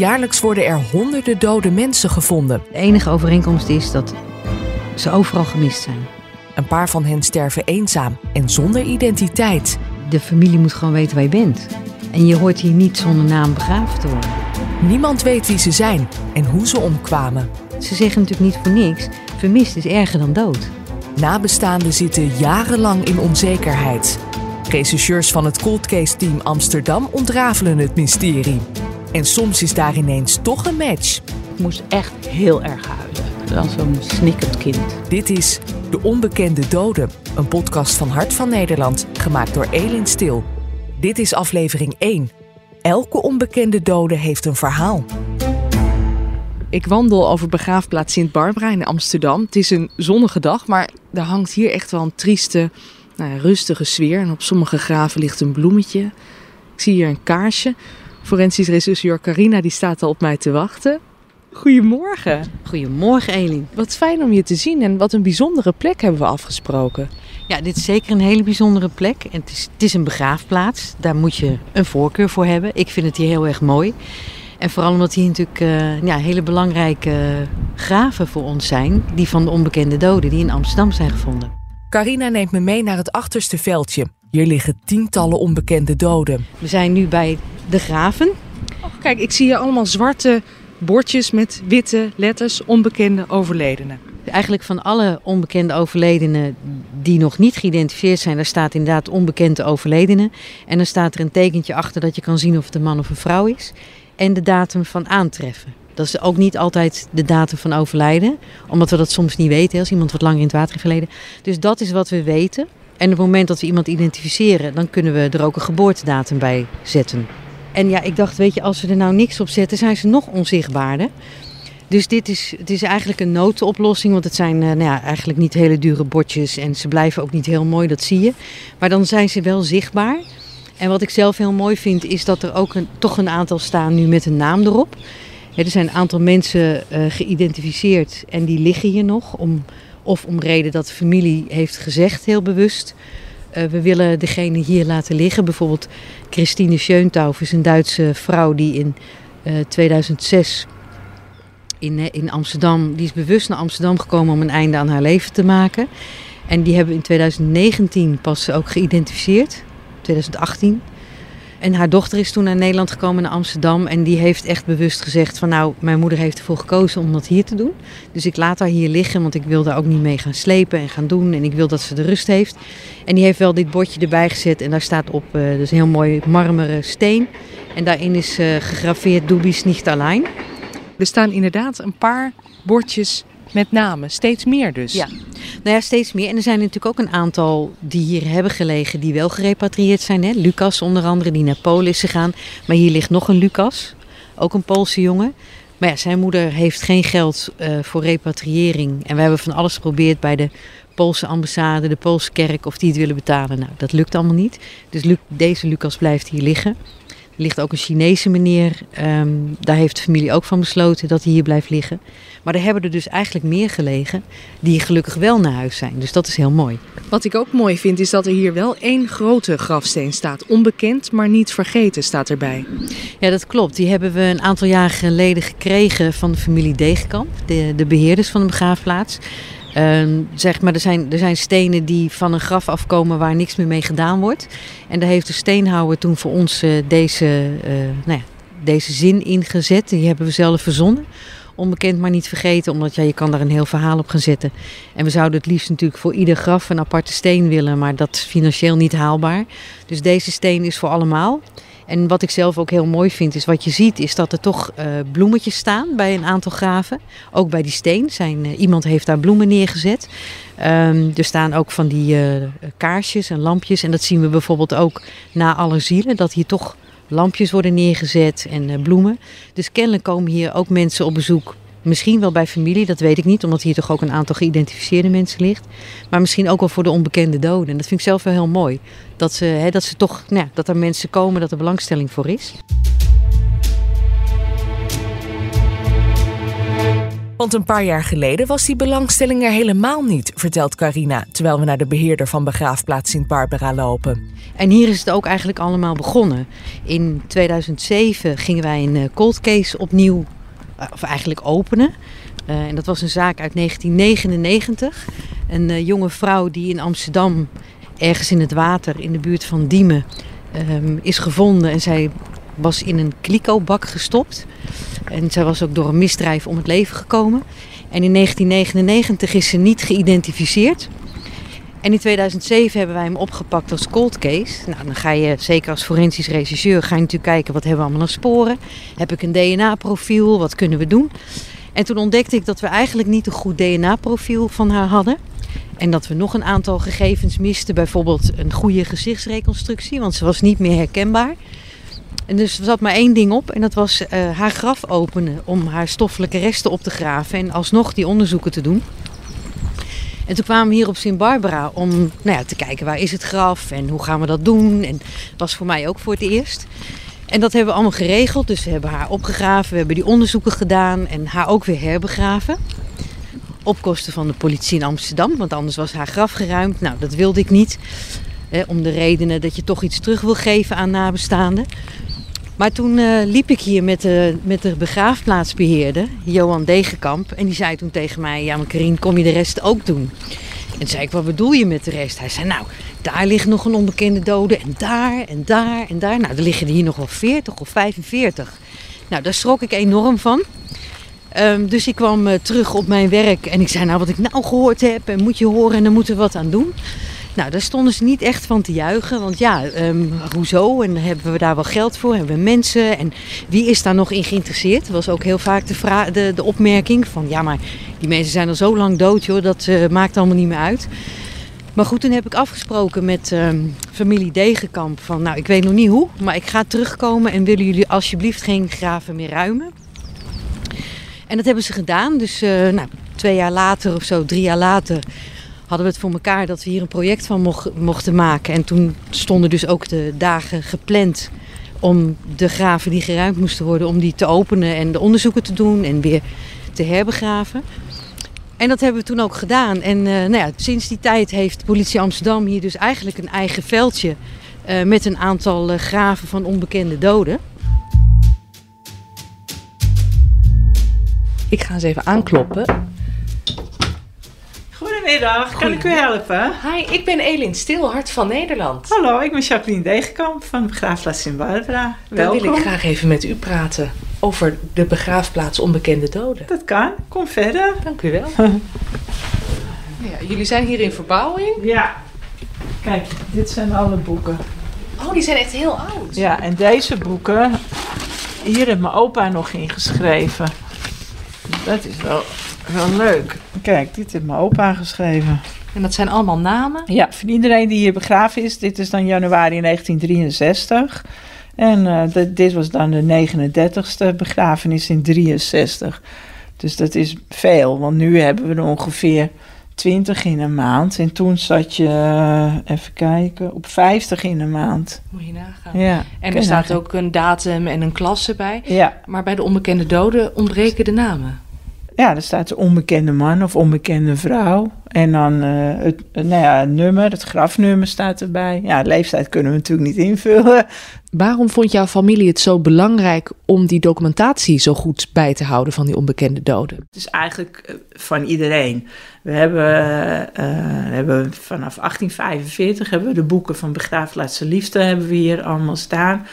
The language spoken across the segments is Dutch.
Jaarlijks worden er honderden dode mensen gevonden. De enige overeenkomst is dat ze overal gemist zijn. Een paar van hen sterven eenzaam en zonder identiteit. De familie moet gewoon weten waar je bent. En je hoort hier niet zonder naam begraven te worden. Niemand weet wie ze zijn en hoe ze omkwamen. Ze zeggen natuurlijk niet voor niks: vermist is erger dan dood. Nabestaanden zitten jarenlang in onzekerheid. Rechercheurs van het Cold Case Team Amsterdam ontrafelen het mysterie. En soms is daar ineens toch een match. Ik moest echt heel erg huilen. Als zo'n snikkend kind. Dit is De Onbekende Doden, een podcast van Hart van Nederland, gemaakt door Elin Stil. Dit is aflevering 1. Elke onbekende dode heeft een verhaal. Ik wandel over begraafplaats Sint Barbara in Amsterdam. Het is een zonnige dag, maar er hangt hier echt wel een trieste, nou ja, rustige sfeer. En op sommige graven ligt een bloemetje. Ik zie hier een kaarsje. Forensisch rechercheur Carina die staat al op mij te wachten. Goedemorgen. Goedemorgen, Elin. Wat fijn om je te zien en wat een bijzondere plek hebben we afgesproken. Ja, dit is zeker een hele bijzondere plek. En het, is, het is een begraafplaats. Daar moet je een voorkeur voor hebben. Ik vind het hier heel erg mooi. En vooral omdat hier natuurlijk uh, ja, hele belangrijke graven voor ons zijn. Die van de onbekende doden die in Amsterdam zijn gevonden. Carina neemt me mee naar het achterste veldje. Hier liggen tientallen onbekende doden. We zijn nu bij de graven. Oh, kijk, ik zie hier allemaal zwarte bordjes met witte letters onbekende overledenen. Eigenlijk van alle onbekende overledenen die nog niet geïdentificeerd zijn, daar staat inderdaad onbekende overledenen. En dan staat er een tekentje achter dat je kan zien of het een man of een vrouw is. En de datum van aantreffen. Dat is ook niet altijd de datum van overlijden, omdat we dat soms niet weten als iemand wat langer in het water heeft geleden. Dus dat is wat we weten. En op het moment dat we iemand identificeren, dan kunnen we er ook een geboortedatum bij zetten. En ja, ik dacht, weet je, als we er nou niks op zetten, zijn ze nog onzichtbaarder. Dus dit is, het is eigenlijk een noodoplossing, want het zijn uh, nou ja, eigenlijk niet hele dure bordjes en ze blijven ook niet heel mooi, dat zie je. Maar dan zijn ze wel zichtbaar. En wat ik zelf heel mooi vind, is dat er ook toch een aantal staan nu met een naam erop. er zijn een aantal mensen uh, geïdentificeerd en die liggen hier nog. Om, of om reden dat de familie heeft gezegd, heel bewust. Uh, we willen degene hier laten liggen. Bijvoorbeeld Christine Schöntauf is een Duitse vrouw die in uh, 2006 in, in Amsterdam, die is bewust naar Amsterdam gekomen om een einde aan haar leven te maken. En die hebben we in 2019 pas ook geïdentificeerd, 2018. En haar dochter is toen naar Nederland gekomen, naar Amsterdam. En die heeft echt bewust gezegd van nou, mijn moeder heeft ervoor gekozen om dat hier te doen. Dus ik laat haar hier liggen, want ik wil daar ook niet mee gaan slepen en gaan doen. En ik wil dat ze de rust heeft. En die heeft wel dit bordje erbij gezet en daar staat op, uh, dus een heel mooi marmeren steen. En daarin is uh, gegraveerd Dubis nicht allein. Er staan inderdaad een paar bordjes met namen, steeds meer dus. Ja, nou ja, steeds meer. En er zijn natuurlijk ook een aantal die hier hebben gelegen die wel gerepatrieerd zijn. Hè? Lucas onder andere, die naar Polen is gegaan. Maar hier ligt nog een Lucas, ook een Poolse jongen. Maar ja, zijn moeder heeft geen geld uh, voor repatriëring. En we hebben van alles geprobeerd bij de Poolse ambassade, de Poolse kerk, of die het willen betalen. Nou, dat lukt allemaal niet. Dus deze Lucas blijft hier liggen. Er ligt ook een Chinese meneer. Um, daar heeft de familie ook van besloten dat hij hier blijft liggen. Maar er hebben er dus eigenlijk meer gelegen die gelukkig wel naar huis zijn. Dus dat is heel mooi. Wat ik ook mooi vind is dat er hier wel één grote grafsteen staat. Onbekend, maar niet vergeten staat erbij. Ja, dat klopt. Die hebben we een aantal jaar geleden gekregen van de familie Degenkamp. De, de beheerders van de begraafplaats. Uh, zeg maar, er zijn, er zijn stenen die van een graf afkomen waar niks meer mee gedaan wordt. En daar heeft de steenhouwer toen voor ons uh, deze, uh, nou ja, deze zin ingezet. Die hebben we zelf verzonnen. Onbekend maar niet vergeten, omdat ja, je kan daar een heel verhaal op gaan zetten. En we zouden het liefst natuurlijk voor ieder graf een aparte steen willen, maar dat is financieel niet haalbaar. Dus deze steen is voor allemaal. En wat ik zelf ook heel mooi vind, is wat je ziet, is dat er toch uh, bloemetjes staan bij een aantal graven. Ook bij die steen. Zijn, uh, iemand heeft daar bloemen neergezet. Um, er staan ook van die uh, kaarsjes en lampjes. En dat zien we bijvoorbeeld ook na alle zielen. Dat hier toch lampjes worden neergezet en bloemen. Dus kennelijk komen hier ook mensen op bezoek Misschien wel bij familie, dat weet ik niet, omdat hier toch ook een aantal geïdentificeerde mensen ligt. Maar misschien ook wel voor de onbekende doden. En dat vind ik zelf wel heel mooi. Dat, ze, hè, dat, ze toch, nou, dat er mensen komen, dat er belangstelling voor is. Want een paar jaar geleden was die belangstelling er helemaal niet, vertelt Carina, terwijl we naar de beheerder van begraafplaats Sint Barbara lopen. En hier is het ook eigenlijk allemaal begonnen. In 2007 gingen wij een eh, cold case opnieuw, of eigenlijk openen. Uh, en dat was een zaak uit 1999. Een uh, jonge vrouw die in Amsterdam, ergens in het water in de buurt van Diemen, um, is gevonden. En zij was in een kliko-bak gestopt. En zij was ook door een misdrijf om het leven gekomen. En in 1999 is ze niet geïdentificeerd. En in 2007 hebben wij hem opgepakt als cold case. Nou, dan ga je, zeker als forensisch regisseur, ga je natuurlijk kijken wat hebben we allemaal aan sporen. Heb ik een DNA-profiel? Wat kunnen we doen? En toen ontdekte ik dat we eigenlijk niet een goed DNA-profiel van haar hadden. En dat we nog een aantal gegevens misten. Bijvoorbeeld een goede gezichtsreconstructie, want ze was niet meer herkenbaar. En dus er zat maar één ding op en dat was uh, haar graf openen om haar stoffelijke resten op te graven en alsnog die onderzoeken te doen. En toen kwamen we hier op Sint Barbara om nou ja, te kijken waar is het graf en hoe gaan we dat doen. En dat was voor mij ook voor het eerst. En dat hebben we allemaal geregeld. Dus we hebben haar opgegraven, we hebben die onderzoeken gedaan en haar ook weer herbegraven. Op kosten van de politie in Amsterdam, want anders was haar graf geruimd. Nou, dat wilde ik niet. Om de redenen dat je toch iets terug wil geven aan nabestaanden. Maar toen uh, liep ik hier met de, met de begraafplaatsbeheerder, Johan Degenkamp. En die zei toen tegen mij, ja maar Karin, kom je de rest ook doen? En toen zei ik, wat bedoel je met de rest? Hij zei, nou, daar ligt nog een onbekende dode en daar en daar en daar. Nou, er liggen er hier nog wel 40 of 45. Nou, daar schrok ik enorm van. Um, dus ik kwam uh, terug op mijn werk en ik zei, nou, wat ik nou gehoord heb en moet je horen en daar moeten we wat aan doen. Nou, daar stonden ze niet echt van te juichen. Want ja, um, hoezo? En hebben we daar wel geld voor? Hebben we mensen? En wie is daar nog in geïnteresseerd? Dat was ook heel vaak de, de, opmerking van... ja, maar die mensen zijn al zo lang dood, joh. Dat uh, maakt allemaal niet meer uit. Maar goed, toen heb ik afgesproken met um, familie Degenkamp van... nou, ik weet nog niet hoe, maar ik ga terugkomen... en willen jullie alsjeblieft geen graven meer ruimen? En dat hebben ze gedaan. Dus uh, nou, twee jaar later of zo, drie jaar later hadden we het voor elkaar dat we hier een project van mocht, mochten maken. En toen stonden dus ook de dagen gepland om de graven die geruimd moesten worden, om die te openen en de onderzoeken te doen en weer te herbegraven. En dat hebben we toen ook gedaan. En uh, nou ja, sinds die tijd heeft politie Amsterdam hier dus eigenlijk een eigen veldje uh, met een aantal uh, graven van onbekende doden. Ik ga eens even aankloppen. Goedemiddag, kan ik u helpen? Hi, ik ben Elin Stil, Hart van Nederland. Hallo, ik ben Jacqueline Degenkamp van begraafplaats in Barbara. Dan wil ik graag even met u praten over de begraafplaats Onbekende Doden. Dat kan, kom verder. Dank u wel. ja, jullie zijn hier in verbouwing? Ja. Kijk, dit zijn alle boeken. Oh, die zijn echt heel oud. Ja, en deze boeken, hier heeft mijn opa nog ingeschreven. Dat is wel wel leuk. Kijk, dit heeft mijn opa geschreven. En dat zijn allemaal namen? Ja, van iedereen die hier begraven is. Dit is dan januari 1963. En uh, dit was dan de 39ste begrafenis in 63. Dus dat is veel, want nu hebben we er ongeveer 20 in een maand. En toen zat je, uh, even kijken, op 50 in een maand. Moet je nagaan. Ja, en er staat ook een datum en een klasse bij. Ja. Maar bij de onbekende doden ontbreken de namen ja, er staat de onbekende man of onbekende vrouw. En dan uh, het, nou ja, het nummer, het grafnummer staat erbij. Ja, leeftijd kunnen we natuurlijk niet invullen. Waarom vond jouw familie het zo belangrijk om die documentatie zo goed bij te houden van die onbekende doden? Het is eigenlijk eh, van iedereen. We hebben, uh, hebben vanaf 1845 hebben we de boeken van Begraafplaatsen Liefde hebben we hier allemaal staan.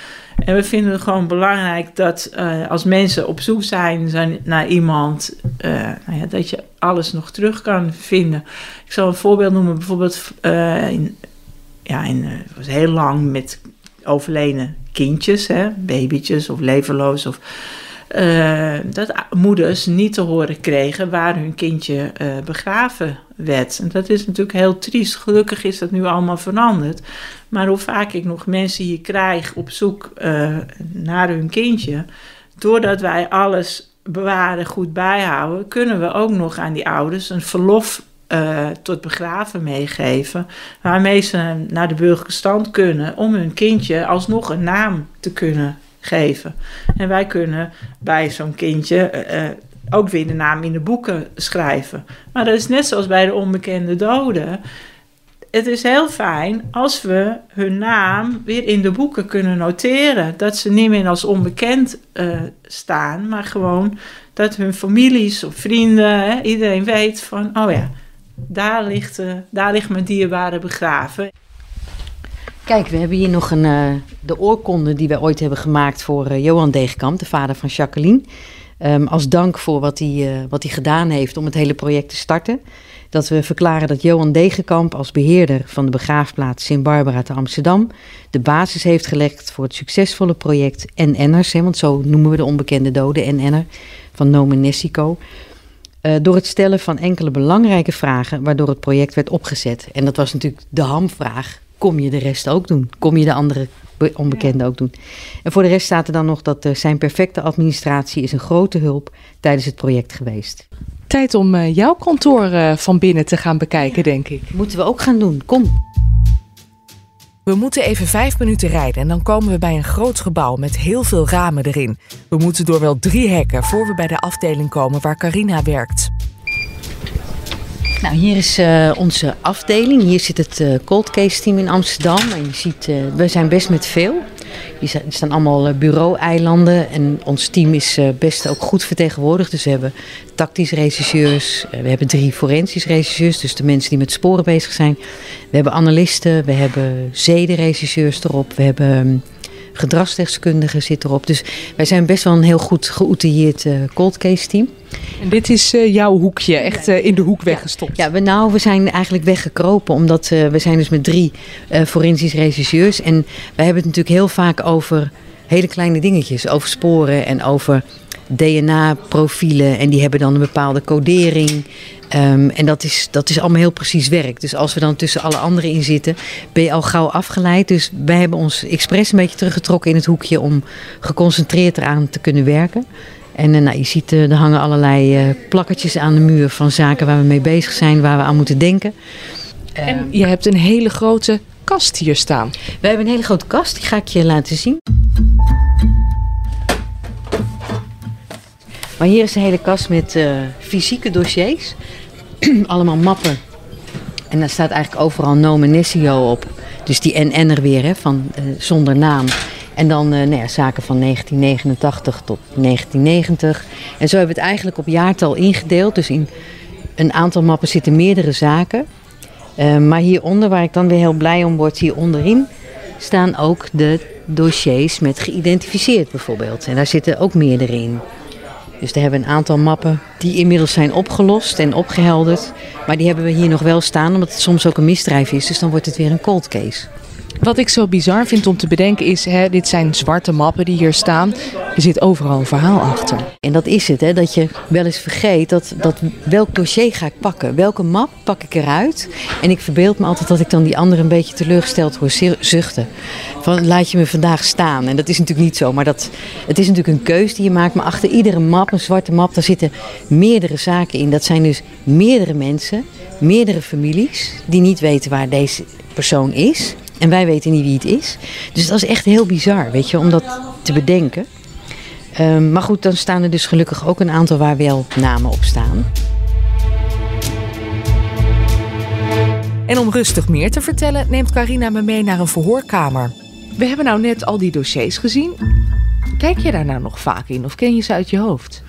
En we vinden het gewoon belangrijk dat uh, als mensen op zoek zijn, zijn naar iemand, uh, nou ja, dat je alles nog terug kan vinden. Ik zal een voorbeeld noemen, bijvoorbeeld uh, in, ja, in, het was heel lang met overleden kindjes, hè, babytjes of leverloos of uh, dat moeders niet te horen kregen waar hun kindje begraven werd. En dat is natuurlijk heel triest. Gelukkig is dat nu allemaal veranderd. Maar hoe vaak ik nog mensen hier krijg op zoek naar hun kindje, doordat wij alles bewaren, goed bijhouden, kunnen we ook nog aan die ouders een verlof uh, tot begraven meegeven. Waarmee ze naar de burgerlijke stand kunnen om hun kindje alsnog een naam te kunnen geven. En wij kunnen bij zo'n kindje uh, ook weer de naam in de boeken schrijven. Maar dat is net zoals bij de onbekende doden. Het is heel fijn als we hun naam weer in de boeken kunnen noteren. Dat ze niet meer als onbekend staan, maar gewoon dat hun families of vrienden, hè, iedereen weet van, oh ja, daar ligt, uh, daar ligt mijn dierbare begraven. Kijk, we hebben hier nog een, uh, de oorkonde die we ooit hebben gemaakt voor uh, Johan Degenkamp, de vader van Jacqueline. Um, als dank voor wat hij, wat hij gedaan heeft om het hele project te starten. Dat we verklaren dat Johan Degenkamp als beheerder van de begraafplaats Sint Barbara te Amsterdam de basis heeft gelegd voor het succesvolle project NN'ers, want zo noemen we de onbekende doden, NN'er, van Nomen Nessico. Uh, door het stellen van enkele belangrijke vragen waardoor het project werd opgezet. En dat was natuurlijk de hamvraag kom je de rest ook doen? Kom je de andere onbekenden ook doen? En voor de rest staat er dan nog dat uh, zijn perfecte administratie is een grote hulp tijdens het project geweest. Tijd om uh, jouw kantoor van binnen te gaan bekijken, denk ik. Moeten we ook gaan doen. Kom. We moeten even vijf minuten rijden en dan komen we bij een groot gebouw met heel veel ramen erin. We moeten door wel drie hekken voor we bij de afdeling komen waar Carina werkt. Nou, hier is uh, onze afdeling. Hier zit het uh, cold case team in Amsterdam. En je ziet, uh, we zijn best met veel. Hier staan allemaal bureau-eilanden. En ons team is best ook goed vertegenwoordigd. Dus we hebben tactisch regisseurs. we hebben drie forensisch regisseurs. Dus de mensen die met sporen bezig zijn. We hebben analisten. We hebben zedenregisseurs erop. We hebben gedragsdeskundigen zit erop. Dus wij zijn best wel een heel goed geoutilleerd uh, cold case team. En dit is uh, jouw hoekje, echt uh, in de hoek weggestopt. Ja, we, nou, we zijn eigenlijk weggekropen, omdat we zijn dus met drie forensisch regisseurs. En wij hebben het natuurlijk heel vaak over hele kleine dingetjes, over sporen en over DNA-profielen. En die hebben dan een bepaalde codering. Um, en dat is, dat is allemaal heel precies werk. Dus als we dan tussen alle anderen in zitten, ben je al gauw afgeleid. Dus wij hebben ons expres een beetje teruggetrokken in het hoekje om geconcentreerd eraan te kunnen werken. En uh, nou, je ziet, uh, er hangen allerlei uh, plakkertjes aan de muur van zaken waar we mee bezig zijn, waar we aan moeten denken. En je hebt een hele grote kast hier staan. We hebben een hele grote kast, die ga ik je laten zien. Maar hier is een hele kast met uh, fysieke dossiers. Allemaal mappen. En daar staat eigenlijk overal nomenessio op. Dus die NN er weer, hè, van, uh, zonder naam. En dan uh, nou ja, zaken van 1989 tot 1990. En zo hebben we het eigenlijk op jaartal ingedeeld. Dus in een aantal mappen zitten meerdere zaken. Maar hieronder, waar ik dan weer heel blij om word, hier onderin staan ook de dossiers met geïdentificeerd bijvoorbeeld. En daar zitten ook meerdere in. Dus daar hebben we een aantal mappen die inmiddels zijn opgelost en opgehelderd. Maar die hebben we hier nog wel staan, omdat het soms ook een misdrijf is. Dus dan wordt het weer een cold case. Wat ik zo bizar vind om te bedenken is, hè, dit zijn zwarte mappen die hier staan. Er zit overal een verhaal achter. En dat is het, hè, dat je wel eens vergeet dat, dat welk dossier ga ik pakken? Welke map pak ik eruit? En ik verbeeld me altijd dat ik dan die andere een beetje teleurgesteld hoor zuchten. Van laat je me vandaag staan. En dat is natuurlijk niet zo, maar dat, het is natuurlijk een keus die je maakt. Maar achter iedere map, een zwarte map, daar zitten meerdere zaken in. Dat zijn dus meerdere mensen, meerdere families die niet weten waar deze persoon is. En wij weten niet wie het is. Dus dat is echt heel bizar, weet je, om dat te bedenken. Um, maar goed, dan staan er dus gelukkig ook een aantal waar wel namen op staan. En om rustig meer te vertellen, neemt Carina me mee naar een verhoorkamer. We hebben nou net al die dossiers gezien. Kijk je daar nou nog vaak in of ken je ze uit je hoofd?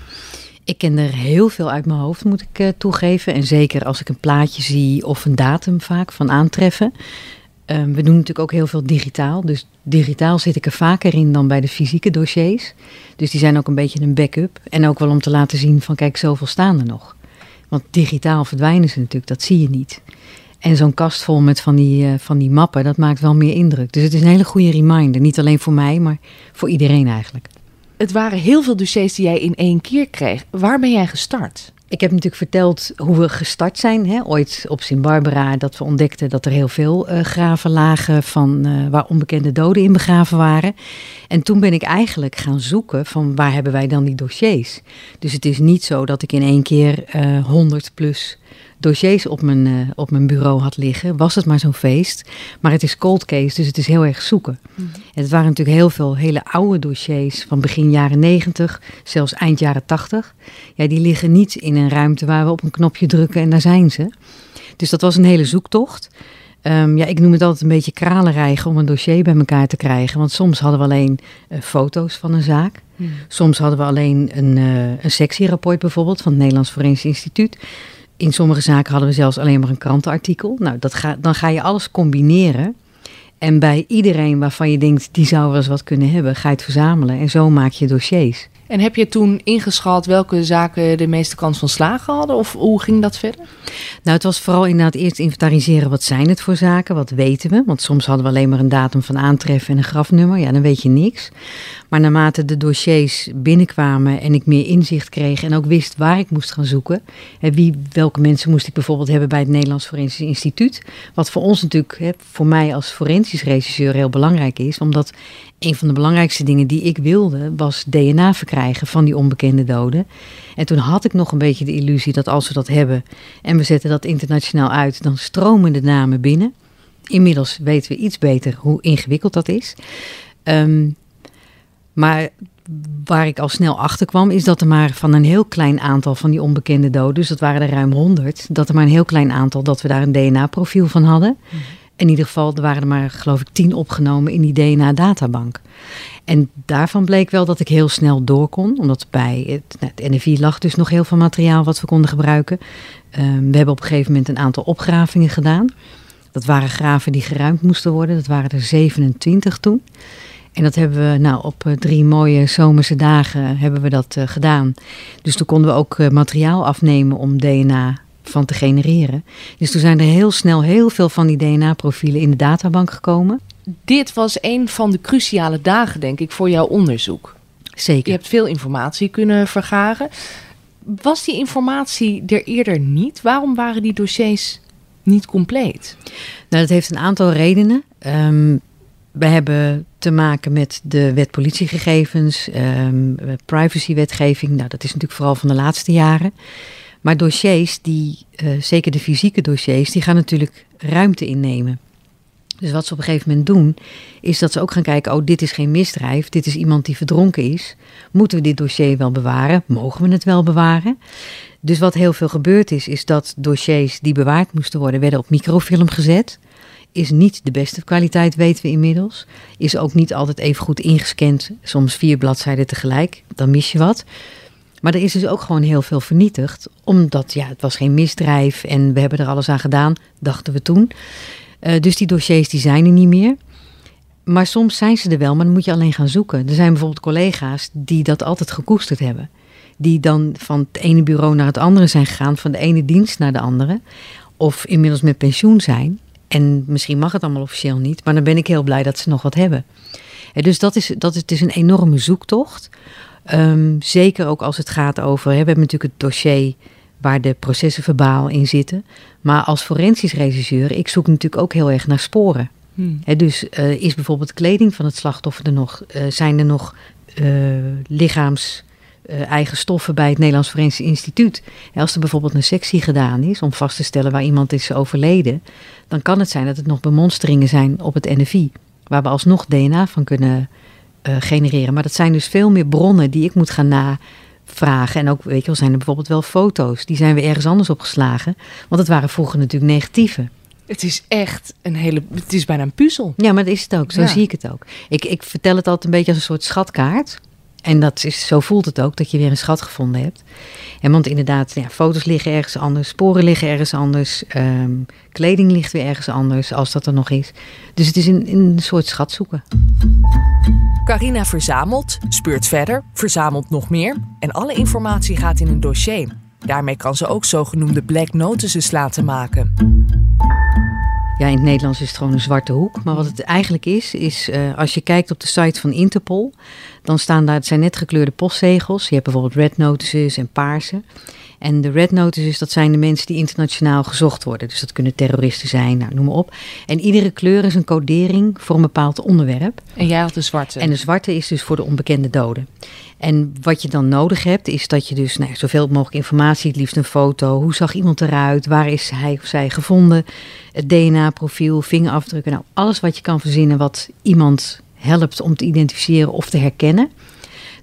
Ik ken er heel veel uit mijn hoofd, moet ik uh, toegeven. En zeker als ik een plaatje zie of een datum vaak van aantreffen. Um, we doen natuurlijk ook heel veel digitaal. Dus digitaal zit ik er vaker in dan bij de fysieke dossiers. Dus die zijn ook een beetje een backup. En ook wel om te laten zien van kijk, zoveel staan er nog. Want digitaal verdwijnen ze natuurlijk, dat zie je niet. En zo'n kast vol met van die, uh, van die mappen, dat maakt wel meer indruk. Dus het is een hele goede reminder. Niet alleen voor mij, maar voor iedereen eigenlijk. Het waren heel veel dossiers die jij in één keer kreeg. Waar ben jij gestart? Ik heb natuurlijk verteld hoe we gestart zijn. Hè? Ooit op Sint Barbara dat we ontdekten dat er heel veel uh, graven lagen van, uh, waar onbekende doden in begraven waren. En toen ben ik eigenlijk gaan zoeken van waar hebben wij dan die dossiers. Dus het is niet zo dat ik in één keer uh, 100 plus dossiers op mijn, uh, op mijn bureau had liggen, was het maar zo'n feest. Maar het is cold case, dus het is heel erg zoeken. Mm. Het waren natuurlijk heel veel hele oude dossiers van begin jaren 90, zelfs eind jaren 80. Ja, die liggen niet in een ruimte waar we op een knopje drukken en daar zijn ze. Dus dat was een hele zoektocht. Um, ja, ik noem het altijd een beetje kralenrijgen om een dossier bij elkaar te krijgen. Want soms hadden we alleen uh, foto's van een zaak. Hmm. Soms hadden we alleen een, uh, een sectierapport bijvoorbeeld van het Nederlands Forensisch Instituut. In sommige zaken hadden we zelfs alleen maar een krantenartikel. Nou, dat ga, dan ga je alles combineren. En bij iedereen waarvan je denkt, die zou wel eens wat kunnen hebben, ga je het verzamelen. En zo maak je dossiers. En heb je toen ingeschat welke zaken de meeste kans van slagen hadden? Of hoe ging dat verder? Nou, het was vooral inderdaad eerst inventariseren. Wat zijn het voor zaken? Wat weten we? Want soms hadden we alleen maar een datum van aantreffen en een grafnummer. Ja, dan weet je niks. Maar naarmate de dossiers binnenkwamen en ik meer inzicht kreeg en ook wist waar ik moest gaan zoeken. En wie, welke mensen moest ik bijvoorbeeld hebben bij het Nederlands Forensisch Instituut. Wat voor ons natuurlijk, voor mij als forensisch regisseur heel belangrijk is. Omdat een van de belangrijkste dingen die ik wilde was DNA verkrijgen van die onbekende doden. En toen had ik nog een beetje de illusie dat als we dat hebben en we zetten dat internationaal uit, dan stromen de namen binnen. Inmiddels weten we iets beter hoe ingewikkeld dat is. Um, maar waar ik al snel achter kwam, is dat er maar van een heel klein aantal van die onbekende doden, dus dat waren er ruim 100, dat er maar een heel klein aantal, dat we daar een DNA-profiel van hadden. Mhm. In ieder geval, er waren er maar, geloof ik, tien opgenomen in die DNA-databank. En daarvan bleek wel dat ik heel snel door kon, omdat bij het, nou, lag dus nog heel veel materiaal wat we konden gebruiken. Ehm, we hebben op een gegeven moment een aantal opgravingen gedaan. Dat waren graven die geruimd moesten worden. Dat waren er 27 toen. En dat hebben we nou op eh, drie mooie zomerse dagen hebben we dat uh, gedaan. Dus toen konden we ook uh, materiaal afnemen om DNA van te genereren. Dus toen zijn er heel snel heel veel van die DNA-profielen in de databank gekomen. Dit was een van de cruciale dagen, denk ik, voor jouw onderzoek. Zeker. Je hebt veel informatie kunnen vergaren. Was die informatie er eerder niet? Waarom waren die dossiers niet compleet? Nou, dat heeft een aantal redenen. Um, we hebben te maken met de wet politiegegevens, um, privacywetgeving. Nou, dat is natuurlijk vooral van de laatste jaren. Maar dossiers, die, uh, zeker de fysieke dossiers, die gaan natuurlijk ruimte innemen. Dus wat ze op een gegeven moment doen, is dat ze ook gaan kijken: oh, dit is geen misdrijf, dit is iemand die verdronken is. Moeten we dit dossier wel bewaren? Mogen we het wel bewaren? Dus wat heel veel gebeurd is, is dat dossiers die bewaard moesten worden, werden op microfilm gezet is niet de beste kwaliteit, weten we inmiddels. Is ook niet altijd even goed ingescand, soms vier bladzijden tegelijk. Dan mis je wat. Maar er is dus ook gewoon heel veel vernietigd, omdat ja, het was geen misdrijf en we hebben er alles aan gedaan, dachten we toen. Uh, dus die dossiers die zijn er niet meer. Maar soms zijn ze er wel, maar dan moet je alleen gaan zoeken. Er zijn bijvoorbeeld collega's die dat altijd gekoesterd hebben. Die dan van het ene bureau naar het andere zijn gegaan, van de ene dienst naar de andere. Of inmiddels met pensioen zijn. En misschien mag het allemaal officieel niet, maar dan ben ik heel blij dat ze nog wat hebben. dus dat is, dat het is een enorme zoektocht. Um, zeker ook als het gaat over. Hè, we hebben natuurlijk het dossier waar de processen verbaal in zitten. Maar als forensisch regisseur, ik zoek natuurlijk ook heel erg naar sporen. Hmm. dus uh, is bijvoorbeeld kleding van het slachtoffer er nog? Uh, zijn er nog uh, lichaams uh, eigen stoffen bij het Nederlands Forensisch Instituut. als er bijvoorbeeld een sectie gedaan is om vast te stellen waar iemand is overleden, dan kan het zijn dat het nog bemonsteringen zijn op het NFI, waar we alsnog DNA van kunnen uh, genereren. Maar dat zijn dus veel meer bronnen die ik moet gaan navragen. En ook, weet je wel, zijn er bijvoorbeeld wel foto's, die zijn we ergens anders opgeslagen, want het waren vroeger natuurlijk negatieve. Het is echt een hele. Het is bijna een puzzel. Ja, maar dat is het ook. Zo zie ik het ook. Ik, ik vertel het altijd een beetje als een soort schatkaart. En dat is, zo voelt het ook, dat je weer een schat gevonden hebt. En want inderdaad, ja, foto's liggen ergens anders, sporen liggen ergens anders, ehm, kleding ligt weer ergens anders, als dat er nog is. Dus het is een, een soort schat zoeken. Carina verzamelt, speurt verder, verzamelt nog meer en alle informatie gaat in een dossier. Daarmee kan ze ook zogenoemde black notices laten maken. Ja, in het Nederlands is het gewoon een zwarte hoek. Maar wat het eigenlijk is, is uh, als je kijkt op de site van Interpol, dan staan daar, het zijn net gekleurde postzegels. Je hebt bijvoorbeeld red notices en paarse. En de red notices, dat zijn de mensen die internationaal gezocht worden. Dus dat kunnen terroristen zijn, nou, noem maar op. En iedere kleur is een codering voor een bepaald onderwerp. En jij had de zwarte. En de zwarte is dus voor de onbekende doden. En wat je dan nodig hebt, is dat je dus nou, zoveel mogelijk informatie, het liefst een foto. Hoe zag iemand eruit? Waar is hij of zij gevonden? Het DNA-profiel, vingerafdrukken. Nou, alles wat je kan verzinnen wat iemand helpt om te identificeren of te herkennen.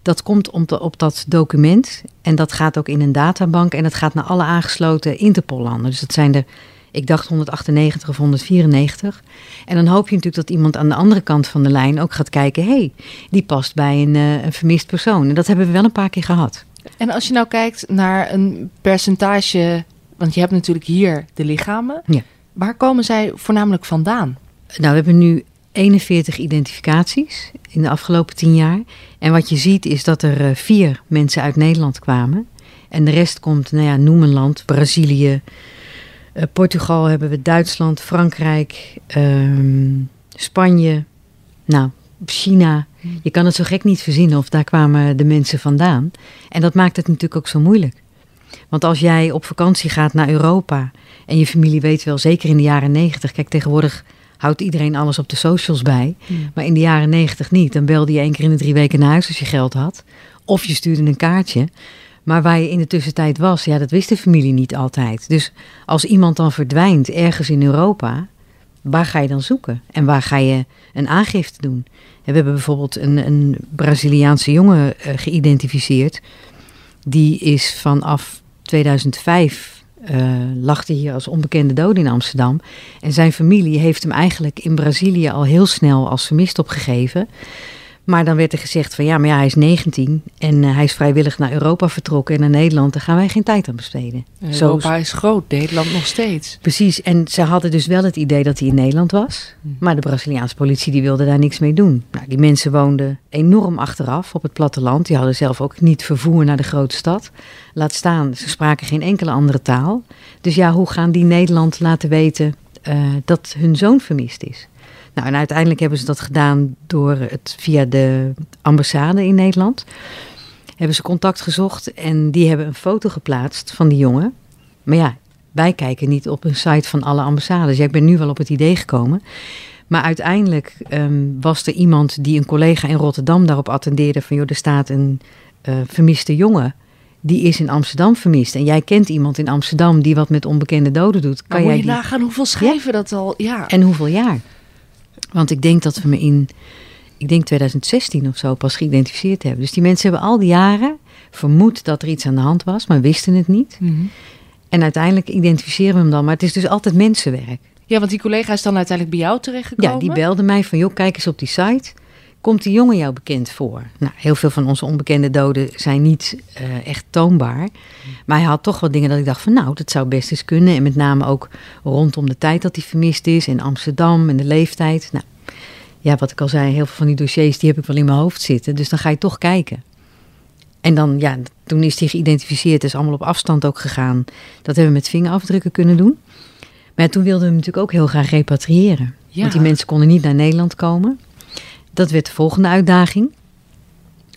Dat komt op, de, op dat document en dat gaat ook in een databank en dat gaat naar alle aangesloten Interpol-landen. Dus dat zijn er, ik dacht 198 of 194. En dan hoop je natuurlijk dat iemand aan de andere kant van de lijn ook gaat kijken: hé, hey, die past bij een, uh, een vermist persoon. En dat hebben we wel een paar keer gehad. En als je nou kijkt naar een percentage, want je hebt natuurlijk hier de lichamen. Ja. Waar komen zij voornamelijk vandaan? Nou, we hebben nu 41 identificaties in de afgelopen 10 jaar. En wat je ziet is dat er uh, vier mensen uit Nederland kwamen. En de rest komt, nou ja, noem een land, Brazilië, uh, Portugal hebben we, Duitsland, Frankrijk, uh, Spanje, nou, China. Je kan het zo gek niet verzinnen of daar kwamen de mensen vandaan. En dat maakt het natuurlijk ook zo moeilijk. Want als jij op vakantie gaat naar Europa en je familie weet wel, zeker in de jaren negentig, kijk tegenwoordig houdt iedereen alles op de socials bij. Maar in de jaren negentig niet. Dan belde je één keer in de drie weken naar huis als je geld had. Of je stuurde een kaartje. Maar waar je in de tussentijd was, ja, dat wist de familie niet altijd. Dus als iemand dan verdwijnt ergens in Europa, waar ga je dan zoeken? En waar ga je een aangifte doen? En we hebben bijvoorbeeld een, een Braziliaanse jongen uh, geïdentificeerd. Die is vanaf 2005 uh, lag hij hier als onbekende dood in Amsterdam. En zijn familie heeft hem eigenlijk in Brazilië al heel snel als vermist opgegeven. Maar dan werd er gezegd van ja, maar ja, hij is 19 en uh, hij is vrijwillig naar Europa vertrokken en naar Nederland. Daar gaan wij geen tijd aan besteden. Europa Zo, is groot, Nederland nog steeds. Precies, en ze hadden dus wel het idee dat hij in Nederland was. Maar de Braziliaanse politie die wilde daar niks mee doen. Nou, die mensen woonden enorm achteraf op het platteland. Die hadden zelf ook niet vervoer naar de grote stad. Laat staan, ze spraken geen enkele andere taal. Dus ja, hoe gaan die Nederland laten weten uh, dat hun zoon vermist is? Nou, en uiteindelijk hebben ze dat gedaan door het via de ambassade in Nederland. Hebben ze contact gezocht en die hebben een foto geplaatst van die jongen. Maar ja, wij kijken niet op een site van alle ambassades. Ja, ik ben nu wel op het idee gekomen. Maar uiteindelijk um, was er iemand die een collega in Rotterdam daarop attendeerde van... joh, er staat een uh, vermiste jongen die is in Amsterdam vermist. En jij kent iemand in Amsterdam die wat met onbekende doden doet. Kan maar moet jij je die... nagaan hoeveel schrijven ja. dat al... Ja. En hoeveel jaar? Want ik denk dat we me in, ik denk 2016 of zo pas geïdentificeerd hebben. Dus die mensen hebben al die jaren vermoed dat er iets aan de hand was, maar wisten het niet. Mm -hmm. En uiteindelijk identificeren we hem dan. Maar het is dus altijd mensenwerk. Ja, want die collega is dan uiteindelijk bij jou terechtgekomen? Ja, die belde mij van, joh, kijk eens op die site. Komt die jongen jou bekend voor? Nou, heel veel van onze onbekende doden zijn niet uh, echt toonbaar. Maar hij had toch wel dingen dat ik dacht van, nou, dat zou best eens kunnen. En met name ook rondom de tijd dat hij vermist is. In Amsterdam en de leeftijd. Nou, ja, wat ik al zei, heel veel van die dossiers, die heb ik wel in mijn hoofd zitten. Dus dan ga je toch kijken. En dan, ja, toen is hij geïdentificeerd, is allemaal op afstand ook gegaan. Dat hebben we met vingerafdrukken kunnen doen. Maar toen wilden we hem natuurlijk ook heel graag repatriëren. Ja. Want die mensen konden niet naar Nederland komen. Dat werd de volgende uitdaging.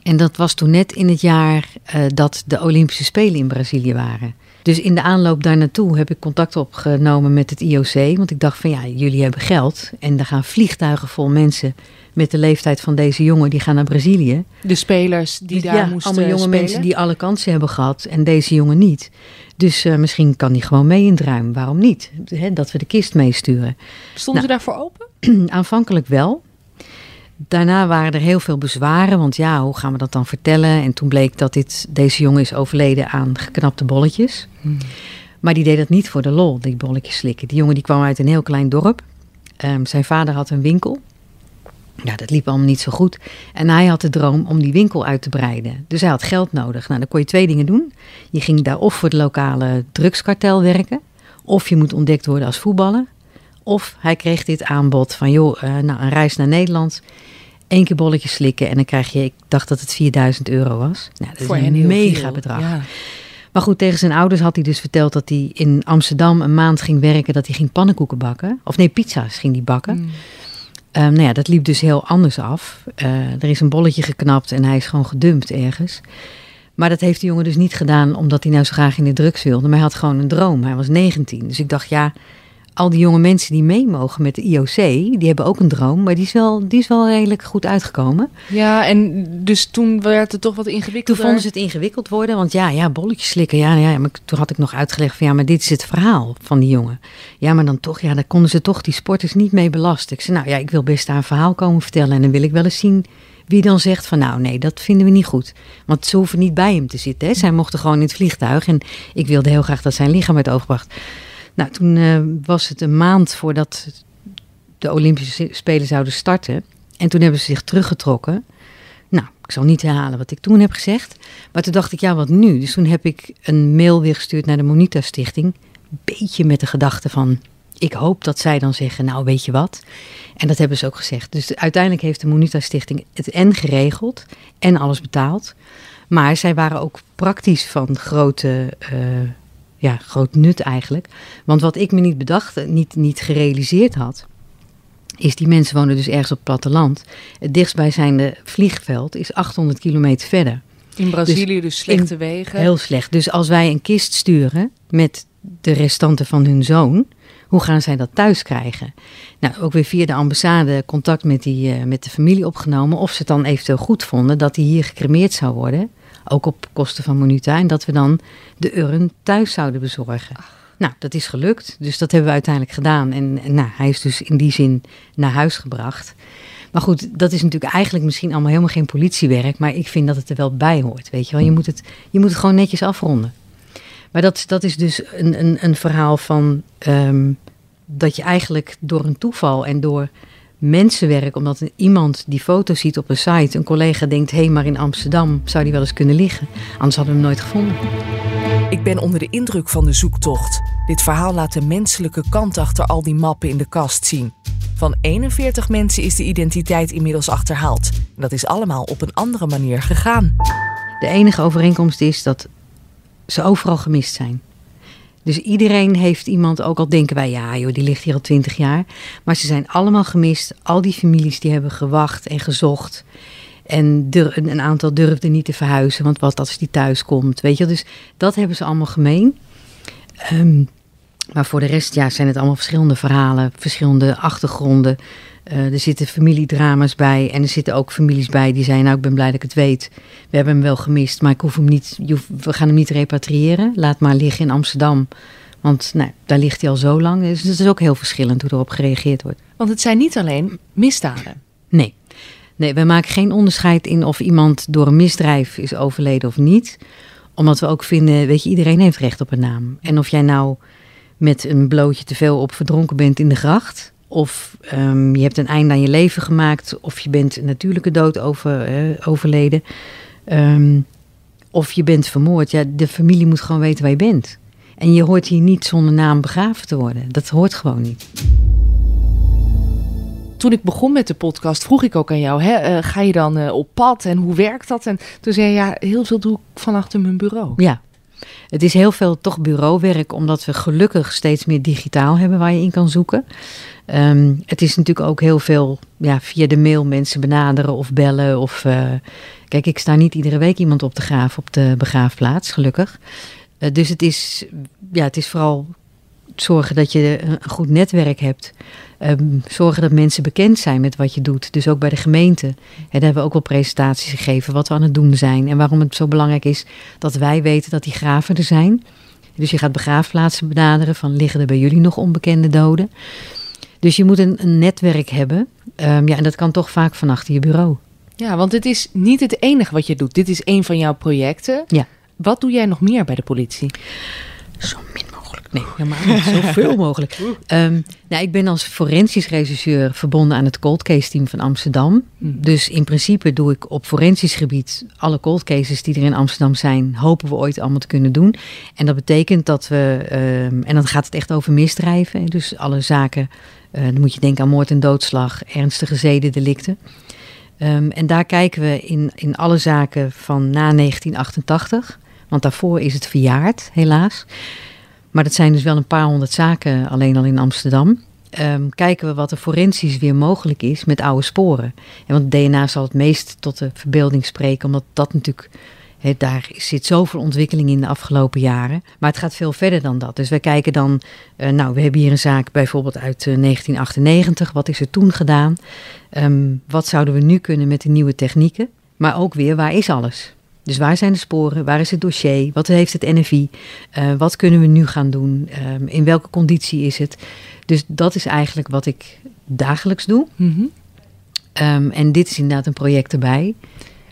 En dat was toen net in het jaar uh, dat de Olympische Spelen in Brazilië waren. Dus in de aanloop daar naartoe heb ik contact opgenomen met het IOC. Want ik dacht van ja, jullie hebben geld. En er gaan vliegtuigen vol mensen met de leeftijd van deze jongen. Die gaan naar Brazilië. De spelers die daar ja, moesten allemaal jonge spelen. mensen die alle kansen hebben gehad. En deze jongen niet. Dus uh, misschien kan hij gewoon mee in het ruim. Waarom niet? He, dat we de kist meesturen. Stonden nou, ze daarvoor open? Aanvankelijk wel. Daarna waren er heel veel bezwaren, want ja, hoe gaan we dat dan vertellen? En toen bleek dat dit, deze jongen is overleden aan geknapte bolletjes. Hmm. Maar die deed dat niet voor de lol, die bolletjes slikken. Die jongen die kwam uit een heel klein dorp. Um, zijn vader had een winkel. Ja, dat liep allemaal niet zo goed. En hij had de droom om die winkel uit te breiden. Dus hij had geld nodig. Nou, dan kon je twee dingen doen. Je ging daar of voor het lokale drugskartel werken, of je moet ontdekt worden als voetballer. Of hij kreeg dit aanbod van, joh, uh, nou, een reis naar Nederland. Eén keer bolletjes slikken en dan krijg je, ik dacht dat het 4000 euro was. Nou, dat Voor is een mega veel. bedrag. Ja. Maar goed, tegen zijn ouders had hij dus verteld dat hij in Amsterdam een maand ging werken. Dat hij ging pannenkoeken bakken. Of nee, pizza's ging hij bakken. Mm. Nou ja, dat liep dus heel anders af. Eh, er is een bolletje geknapt en hij is gewoon gedumpt ergens. Maar dat heeft die jongen dus niet gedaan omdat hij nou zo graag in de drugs wilde. Maar hij had gewoon een droom. Hij was 19. Dus ik dacht, ja, al die jonge mensen die mee mogen met de IOC, die hebben ook een droom. Maar die is wel, die is wel redelijk goed uitgekomen. Ja, en dus toen werd het toch wat Toen ingewikkelder. vonden ze het ingewikkeld worden. Want ja, ja, bolletjes slikken. Ja, ja, maar toen had ik nog uitgelegd van ja, maar dit is het verhaal van die jongen. Ja, maar dan toch, ja, daar konden ze toch die sporters niet mee belasten. Ik zei, nou ja, ik wil best daar een verhaal komen vertellen. En dan wil ik wel eens zien wie dan zegt van nou nee, dat vinden we niet goed. Want ze hoeven niet bij hem te zitten. Hè. Zij mochten gewoon in het vliegtuig. En ik wilde heel graag dat zijn lichaam werd overgebracht. Nou, toen eh, was het een maand voordat de Olympische Spelen zouden starten. En toen hebben ze zich teruggetrokken. Nou, ik zal niet herhalen wat ik toen heb gezegd. Maar toen dacht ik, ja, wat nu? Dus toen heb ik een mail weer gestuurd naar de Monita Stichting. Beetje met de gedachte van, ik hoop dat zij dan zeggen, nou weet je wat. En dat hebben ze ook gezegd. Dus uiteindelijk heeft de Monita Stichting het en geregeld en alles betaald. Maar zij waren ook praktisch van grote, eh, ja, groot nut eigenlijk. Want wat ik me niet bedacht, niet, niet gerealiseerd had, is die mensen wonen dus ergens op het platteland. Het dichtstbijzijnde vliegveld is 800 kilometer verder. In Brazilië dus, slechte wegen. Heel slecht. Dus als wij een kist sturen met de restanten van hun zoon, hoe gaan zij dat thuis krijgen? Nou, ook weer via de ambassade contact met, die, eh, met de familie opgenomen. Of ze het dan eventueel goed vonden dat hij hier gecremeerd zou worden. Ook op kosten van Monuta. En dat we dan de urn thuis zouden bezorgen. Nou, dat is gelukt. Dus dat hebben we uiteindelijk gedaan. En, en nou, hij is dus in die zin naar huis gebracht. Maar goed, dat is natuurlijk eigenlijk misschien allemaal helemaal geen politiewerk. Maar ik vind dat het er wel bij hoort. Weet je wel, je moet het, je moet het gewoon netjes afronden. Maar dat, dat is dus een, een, een verhaal van ehm, dat je eigenlijk door een toeval en door mensenwerk, omdat iemand die foto ziet op een site, een collega denkt, hé, hey, maar in Amsterdam zou die wel eens kunnen liggen. Anders hadden we hem nooit gevonden. Ik ben onder de indruk van de zoektocht. Dit verhaal laat de menselijke kant achter al die mappen in de kast zien. Van 41 mensen is de identiteit inmiddels achterhaald. En dat is allemaal op een andere manier gegaan. De enige overeenkomst is dat ze overal gemist zijn. Dus iedereen heeft iemand, ook al denken wij, ja joh, die ligt hier al twintig jaar. Maar ze zijn allemaal gemist. Al die families die hebben gewacht en gezocht. En een aantal durfden niet te verhuizen, want wat als die thuis komt, weet je. Dus dat hebben ze allemaal gemeen. Ehm, maar voor de rest ja, zijn het allemaal verschillende verhalen, verschillende achtergronden. Eh, er zitten familiedrama's bij en er zitten ook families bij die zeiden, nou ik ben blij dat ik het weet. We hebben hem wel gemist, maar ik hoef hem niet, we gaan hem niet repatriëren. Laat maar liggen in Amsterdam, want nou, daar ligt hij al zo lang. Dus het is ook heel verschillend hoe erop gereageerd wordt. Want het zijn niet alleen misdaden. Nee. Nee, wij maken geen onderscheid in of iemand door een misdrijf is overleden of niet. Omdat we ook vinden, weet je, iedereen heeft recht op een naam. En of jij nou met een blootje te veel op verdronken bent in de gracht. Of ehm, je hebt een einde aan je leven gemaakt. Of je bent een natuurlijke dood over, overleden. Ehm, of je bent vermoord. Ja, de familie moet gewoon weten waar je bent. En je hoort hier niet zonder naam begraven te worden. Dat hoort gewoon niet. Toen ik begon met de podcast vroeg ik ook aan jou, hè, eh, ga je dan eh, op pad en hoe werkt dat? En toen zei je, ja, heel veel doe ik van achter mijn bureau. Ja, het is heel veel toch bureauwerk, omdat we gelukkig steeds meer digitaal hebben waar je in kan zoeken. Ehm, het is natuurlijk ook heel veel ja, via de mail mensen benaderen of bellen. Of, eh, kijk, ik sta niet iedere week iemand op de graaf op de begraafplaats, gelukkig. Eh, dus het is, ja, het is vooral zorgen dat je een goed netwerk hebt. Ehm, zorgen dat mensen bekend zijn met wat je doet. Dus ook bij de gemeente. Hè, daar hebben we ook wel presentaties gegeven wat we aan het doen zijn. En waarom het zo belangrijk is dat wij weten dat die graven er zijn. Dus je gaat begraafplaatsen benaderen van liggen er bij jullie nog onbekende doden. Dus je moet een, een netwerk hebben. Ehm, ja, en dat kan toch vaak van achter je bureau. Ja, want het is niet het enige wat je doet. Dit is een van jouw projecten. Ja. Wat doe jij nog meer bij de politie? Zo min. Nee, helemaal niet. Zoveel mogelijk. Ehm, nou, ik ben als forensisch rechercheur verbonden aan het cold case team van Amsterdam. Dus in principe doe ik op forensisch gebied alle cold cases die er in Amsterdam zijn, hopen we ooit allemaal te kunnen doen. En dat betekent dat we, ehm, en dan gaat het echt over misdrijven. Dus alle zaken, eh, dan moet je denken aan moord en doodslag, ernstige zedendelicten. Ehm, en daar kijken we in, in alle zaken van na 1988. Want daarvoor is het verjaard, helaas. Maar dat zijn dus wel een paar honderd zaken alleen al in Amsterdam. ehm, kijken we wat er forensisch weer mogelijk is met oude sporen. En want DNA zal het meest tot de verbeelding spreken, omdat dat natuurlijk daar zit zoveel ontwikkeling in de afgelopen jaren. Maar het gaat veel verder dan dat. Dus wij kijken dan, uh, nou, we hebben hier een zaak bijvoorbeeld uit uh, 1998. Wat is er toen gedaan? Um, wat zouden we nu kunnen met de nieuwe technieken? Maar ook weer, waar is alles? Dus waar zijn de sporen? Waar is het dossier? Wat heeft het NFI? Uh, wat kunnen we nu gaan doen? Um, in welke conditie is het? Dus dat is eigenlijk wat ik dagelijks doe. Mm -hmm. um, en dit is inderdaad een project erbij.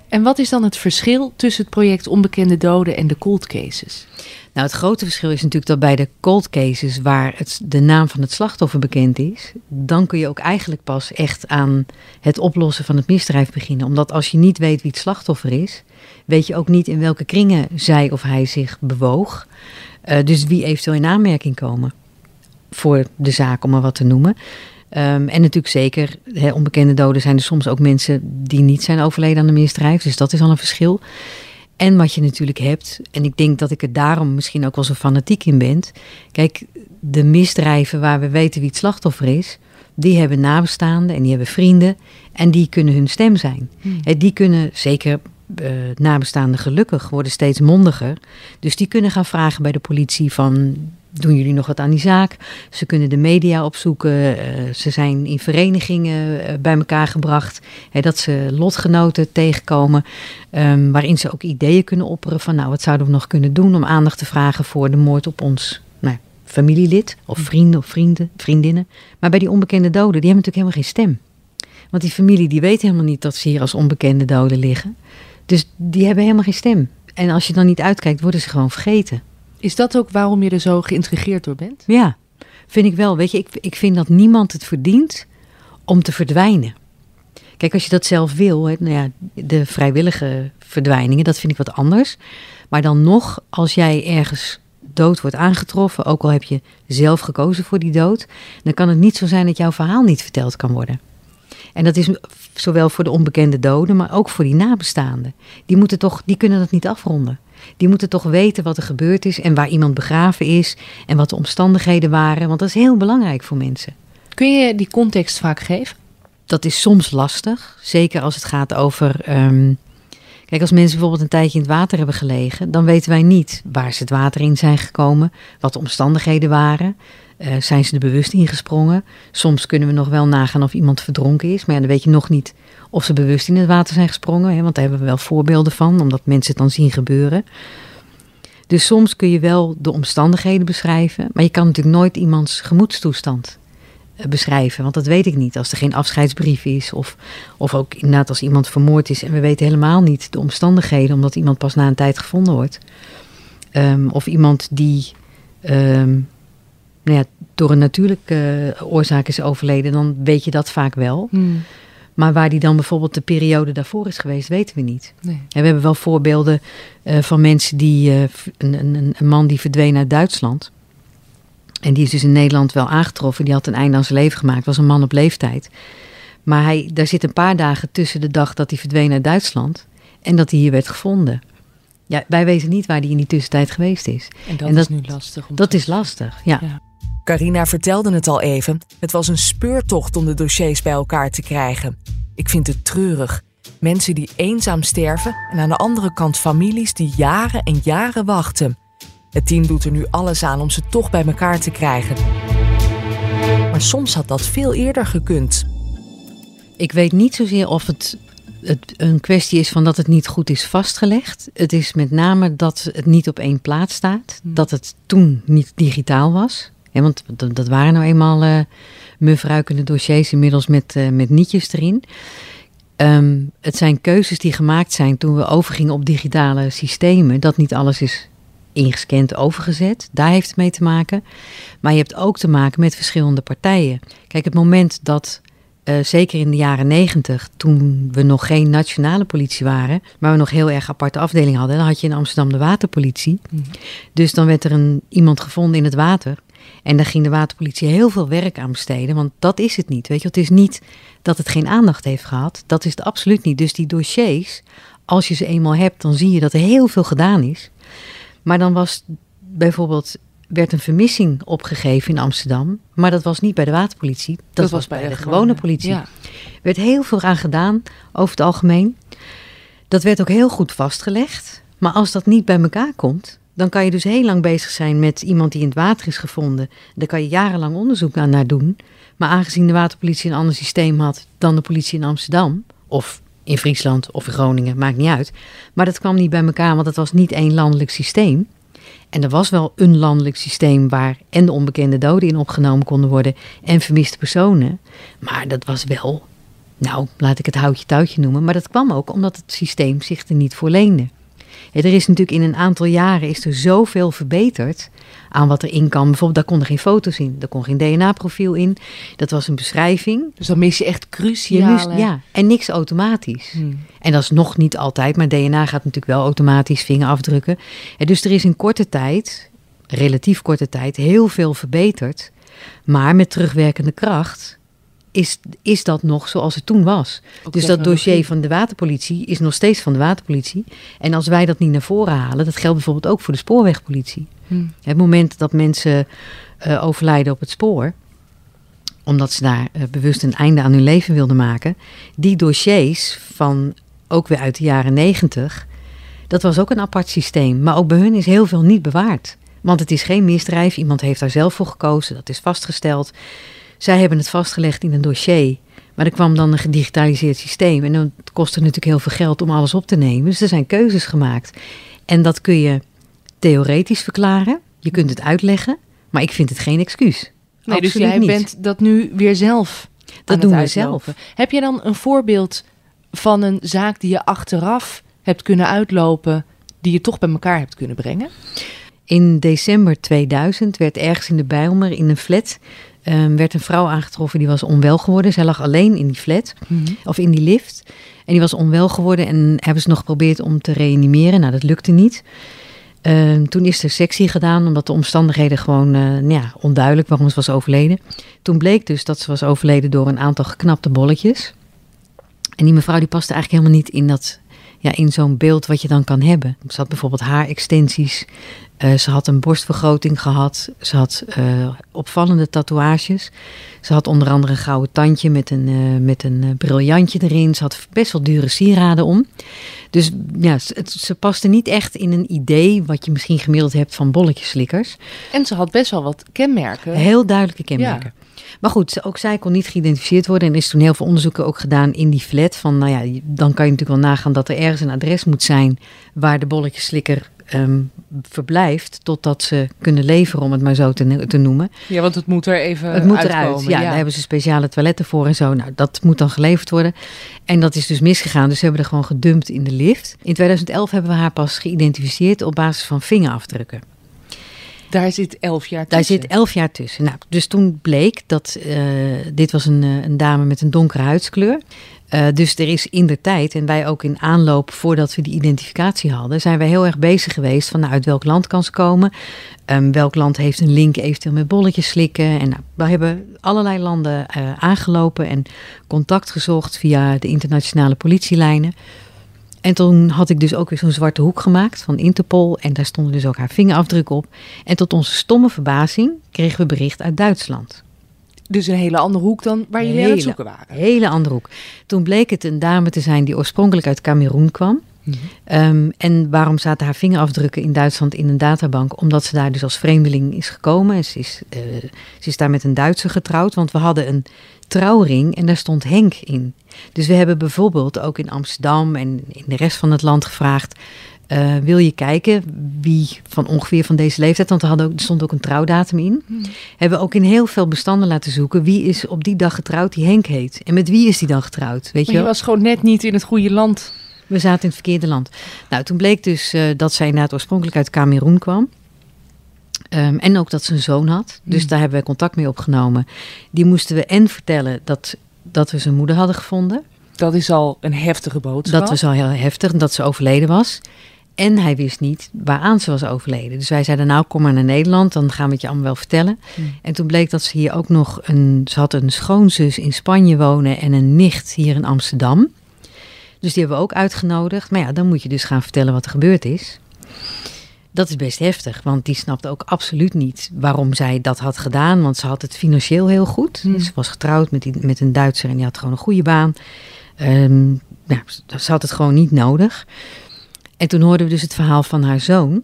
En wat is dan het verschil tussen het project Onbekende Doden en de cold cases? Nou, het grote verschil is natuurlijk dat bij de cold cases, waar het, de naam van het slachtoffer bekend is, dan kun je ook eigenlijk pas echt aan het oplossen van het misdrijf beginnen. Omdat als je niet weet wie het slachtoffer is, weet je ook niet in welke kringen zij of hij zich bewoog. Uh, dus wie eventueel in aanmerking komen voor de zaak, om maar wat te noemen. Um, en natuurlijk zeker, onbekende doden zijn er soms ook mensen die niet zijn overleden aan een misdrijf. Dus dat is al een verschil. En wat je natuurlijk hebt, en ik denk dat ik er daarom misschien ook wel zo fanatiek in ben. Kijk, de misdrijven waar we weten wie het slachtoffer is, die hebben nabestaanden en die hebben vrienden. En die kunnen hun stem zijn. Hmm. Die kunnen zeker uh, nabestaanden gelukkig worden steeds mondiger. Dus die kunnen gaan vragen bij de politie van doen jullie nog wat aan die zaak? Ze kunnen de media opzoeken. Uh, ze zijn in verenigingen uh, bij elkaar gebracht. Hè, dat ze lotgenoten tegenkomen. Um, waarin ze ook ideeën kunnen opperen van nou wat zouden we nog kunnen doen om aandacht te vragen voor de moord op ons nou, familielid of vrienden of vrienden, vriendinnen. Maar bij die onbekende doden, die hebben natuurlijk helemaal geen stem. Want die familie die weet helemaal niet dat ze hier als onbekende doden liggen. Dus die hebben helemaal geen stem. En als je dan niet uitkijkt, worden ze gewoon vergeten. Is dat ook waarom je er zo geïntrigeerd door bent? Ja, vind ik wel. Weet je, ik, ik vind dat niemand het verdient om te verdwijnen. Kijk, als je dat zelf wil, hè, nou ja, de vrijwillige verdwijningen, dat vind ik wat anders. Maar dan nog, als jij ergens dood wordt aangetroffen, ook al heb je zelf gekozen voor die dood, dan kan het niet zo zijn dat jouw verhaal niet verteld kan worden. En dat is zowel voor de onbekende doden, maar ook voor die nabestaanden. Die, moeten toch, die kunnen dat niet afronden. Die moeten toch weten wat er gebeurd is en waar iemand begraven is en wat de omstandigheden waren, want dat is heel belangrijk voor mensen. Kun je die context vaak geven? Dat is soms lastig, zeker als het gaat over. Um, kijk, als mensen bijvoorbeeld een tijdje in het water hebben gelegen, dan weten wij niet waar ze het water in zijn gekomen, wat de omstandigheden waren. Uh, zijn ze er bewust ingesprongen? Soms kunnen we nog wel nagaan of iemand verdronken is, maar dan weet je nog niet of ze bewust in het water zijn gesprongen. Hè, want daar hebben we wel voorbeelden van, omdat mensen het dan zien gebeuren. Dus soms kun je wel de omstandigheden beschrijven, maar je kan natuurlijk nooit iemands gemoedstoestand beschrijven. Want dat weet ik niet. Als er geen afscheidsbrief is, of, of ook inderdaad als iemand vermoord is en we weten helemaal niet de omstandigheden, omdat iemand pas na een tijd gevonden wordt. Um, of iemand die. Um, nou ja, door een natuurlijke oorzaak is overleden, dan weet je dat vaak wel. Hmm. Maar waar die dan bijvoorbeeld de periode daarvoor is geweest, weten we niet. Nee. En we hebben wel voorbeelden uh, van mensen die. Uh, een, een, een, man die verdween uit Duitsland. En die is dus in Nederland wel aangetroffen. Die had een einde aan zijn leven gemaakt. Was een man op leeftijd. Maar hij, daar zit een paar dagen tussen de dag dat hij verdween uit Duitsland. En dat hij hier werd gevonden. Ja, wij weten niet waar hij in die tussentijd geweest is. En dat, en dat is nu lastig. Om dat te... is lastig, ja. ja. Carina vertelde het al even. Het was een speurtocht om de dossiers bij elkaar te krijgen. Ik vind het treurig. Mensen die eenzaam sterven en aan de andere kant families die jaren en jaren wachten. Het team doet er nu alles aan om ze toch bij elkaar te krijgen. Maar soms had dat veel eerder gekund. Ik weet niet zozeer of het, het een kwestie is van dat het niet goed is vastgelegd. Het is met name dat het niet op één plaats staat. Dat het toen niet digitaal was. Ja, want dat waren nou eenmaal uh, mufruikende dossiers inmiddels met, uh, met nietjes erin. Um, het zijn keuzes die gemaakt zijn toen we overgingen op digitale systemen. Dat niet alles is ingescand overgezet. Daar heeft het mee te maken. Maar je hebt ook te maken met verschillende partijen. Kijk, het moment dat, uh, zeker in de jaren negentig, toen we nog geen nationale politie waren, maar we nog heel erg aparte afdelingen hadden, dan had je in Amsterdam de waterpolitie. Mm. Dus dan werd er een, iemand gevonden in het water. En daar ging de waterpolitie heel veel werk aan besteden, want dat is het niet. Weet je, het is niet dat het geen aandacht heeft gehad. Dat is het absoluut niet. Dus die dossiers, als je ze eenmaal hebt, dan zie je dat er heel veel gedaan is. Maar dan was bijvoorbeeld werd een vermissing opgegeven in Amsterdam. Maar dat was niet bij de waterpolitie. Dat, was, bij, de, gewone politie. Ja. Er werd heel veel aan gedaan over het algemeen. Dat werd ook heel goed vastgelegd. Maar als dat niet bij elkaar komt, dan kan je dus heel lang bezig zijn met iemand die in het water is gevonden. Daar kan je jarenlang onderzoek aan naar doen. Maar aangezien de waterpolitie een ander systeem had dan de politie in Amsterdam, of in Friesland of in Groningen, maakt niet uit. Maar dat kwam niet bij elkaar, want het was niet één landelijk systeem. En er was wel een landelijk systeem waar en de onbekende doden in opgenomen konden worden en vermiste personen. Maar dat was wel, nou, laat ik het houtje touwtje noemen. Maar dat kwam ook omdat het systeem zich er niet voor leende. Ja, er is natuurlijk in een aantal jaren is er zoveel verbeterd aan wat erin kan. Bijvoorbeeld, daar konden geen foto's in, daar kon geen DNA-profiel in. Dat was een beschrijving. Dus dan mis je echt moest- ja, en niks automatisch. Hmm. En dat is nog niet altijd, maar DNA gaat natuurlijk wel automatisch vingerafdrukken. En dus er is in korte tijd, relatief korte tijd, heel veel verbeterd. Maar met terugwerkende kracht is, is dat nog zoals het toen was. Ook dus dat dossier van de waterpolitie is nog steeds van de waterpolitie. En als wij dat niet naar voren halen, dat geldt bijvoorbeeld ook voor de spoorwegpolitie. Hmm. Het moment dat mensen eh, overlijden op het spoor, omdat ze daar eh, bewust een einde aan hun leven wilden maken, die dossiers van ook weer uit de jaren negentig, dat was ook een apart systeem. Maar ook bij hun is heel veel niet bewaard. Want het is geen misdrijf, iemand heeft daar zelf voor gekozen, dat is vastgesteld. Zij hebben het vastgelegd in een dossier. Maar er kwam dan een gedigitaliseerd systeem. En dan kostte natuurlijk heel veel geld om alles op te nemen. Dus er zijn keuzes gemaakt. En dat kun je theoretisch verklaren. Je kunt het uitleggen. Maar ik vind het geen excuus. Nee, dus jij niet. bent dat nu weer zelf Dat doen we zelf. Heb je dan een voorbeeld van een zaak die je achteraf hebt kunnen uitlopen, die je toch bij elkaar hebt kunnen brengen? In december 2000 werd ergens in de Bijlmer in een flat... ehm, werd een vrouw aangetroffen die was onwel geworden. Zij lag alleen in die flat. of in die lift. En die was onwel geworden en hebben ze nog geprobeerd om te reanimeren. Nou, dat lukte niet. Ehm, toen is er sectie gedaan, omdat de omstandigheden gewoon nou ja, onduidelijk waarom ze was overleden. Toen bleek dus dat ze was overleden door een aantal geknapte bolletjes. En die mevrouw die paste eigenlijk helemaal niet in, dat, ja, in zo'n beeld wat je dan kan hebben. Ze had bijvoorbeeld haarextensies. Eh, ze had een borstvergroting gehad. Ze had eh, opvallende tatoeages. Ze had onder andere een gouden tandje met een, eh, met een briljantje erin. Ze had best wel dure sieraden om. Dus ja, ze, het- ze paste niet echt in een idee wat je misschien gemiddeld hebt van bolletjeslikkers. En ze had best wel wat kenmerken. Heel duidelijke kenmerken. Maar goed, ook zij kon niet geïdentificeerd worden. En er is toen heel veel onderzoeken ook gedaan in die flat. Van, nou ja, dan kan je natuurlijk wel nagaan dat er ergens een adres moet zijn waar de bolletjeslikker ehm, verblijft. Totdat ze kunnen leveren, om het maar zo te, te noemen. Ja, want het moet er even het moet uitkomen. eruit. Ja, daar hebben ze speciale toiletten voor en zo. Nou, dat moet dan geleverd worden. En dat is dus misgegaan. Dus ze hebben er gewoon gedumpt in de lift. In 2011 hebben we haar pas geïdentificeerd op basis van vingerafdrukken. Daar zit elf jaar Daar tussen. zit elf jaar tussen. Nou, dus toen bleek dat eh, dit was een, eh, een dame met een donkere huidskleur. Eh, dus er is in de tijd, en wij ook in aanloop voordat we die identificatie hadden, zijn wij heel erg bezig geweest van nou, uit welk land kan ze komen. Ehm, welk land heeft een link eventueel met bolletjes slikken. En nou, we hebben allerlei landen aangelopen en contact gezocht via de internationale politielijnen. En toen had ik dus ook weer zo'n zwarte hoek gemaakt van Interpol. En daar stonden dus ook haar vingerafdrukken op. En tot onze stomme verbazing kregen we bericht uit Duitsland. Dus een hele andere hoek dan waar jullie aan het zoeken waren. Hele andere hoek. Toen bleek het een dame te zijn die oorspronkelijk uit Cameroen kwam. Mhm. Ehm, en waarom zaten haar vingerafdrukken in Duitsland in een databank? Omdat ze daar dus als vreemdeling is gekomen. En ze is, eh, ze is daar met een Duitser getrouwd. Want we hadden een trouwring en daar stond Henk in. Dus we hebben bijvoorbeeld ook in Amsterdam en in de rest van het land gevraagd... eh, wil je kijken wie van ongeveer van deze leeftijd... want er, ook, er stond ook een trouwdatum in... hebben we ook in heel veel bestanden laten zoeken... wie is op die dag getrouwd die Henk heet. En met wie is die dan getrouwd, weet Maar je je was gewoon net niet in het goede land. We zaten in het verkeerde land. Nou, toen bleek dus eh, dat zij inderdaad oorspronkelijk uit Cameroen kwam. Ehm, en ook dat ze een zoon had. Dus Mm. daar hebben we contact mee opgenomen. Die moesten we en vertellen dat, dat we zijn moeder hadden gevonden. Dat is al een heftige boodschap. Dat was al heel heftig, dat ze overleden was. En hij wist niet waaraan ze was overleden. Dus wij zeiden, nou kom maar naar Nederland, dan gaan we het je allemaal wel vertellen. Hmm. En toen bleek dat ze hier ook nog een... Ze had een schoonzus in Spanje wonen en een nicht hier in Amsterdam. Dus die hebben we ook uitgenodigd. Maar ja, dan moet je dus gaan vertellen wat er gebeurd is. Dat is best heftig, want die snapte ook absoluut niet waarom zij dat had gedaan. Want ze had het financieel heel goed. Hmm. Ze was getrouwd met, die, met een Duitser en die had gewoon een goede baan. Ehm, nou, ze had het gewoon niet nodig. En toen hoorden we dus het verhaal van haar zoon.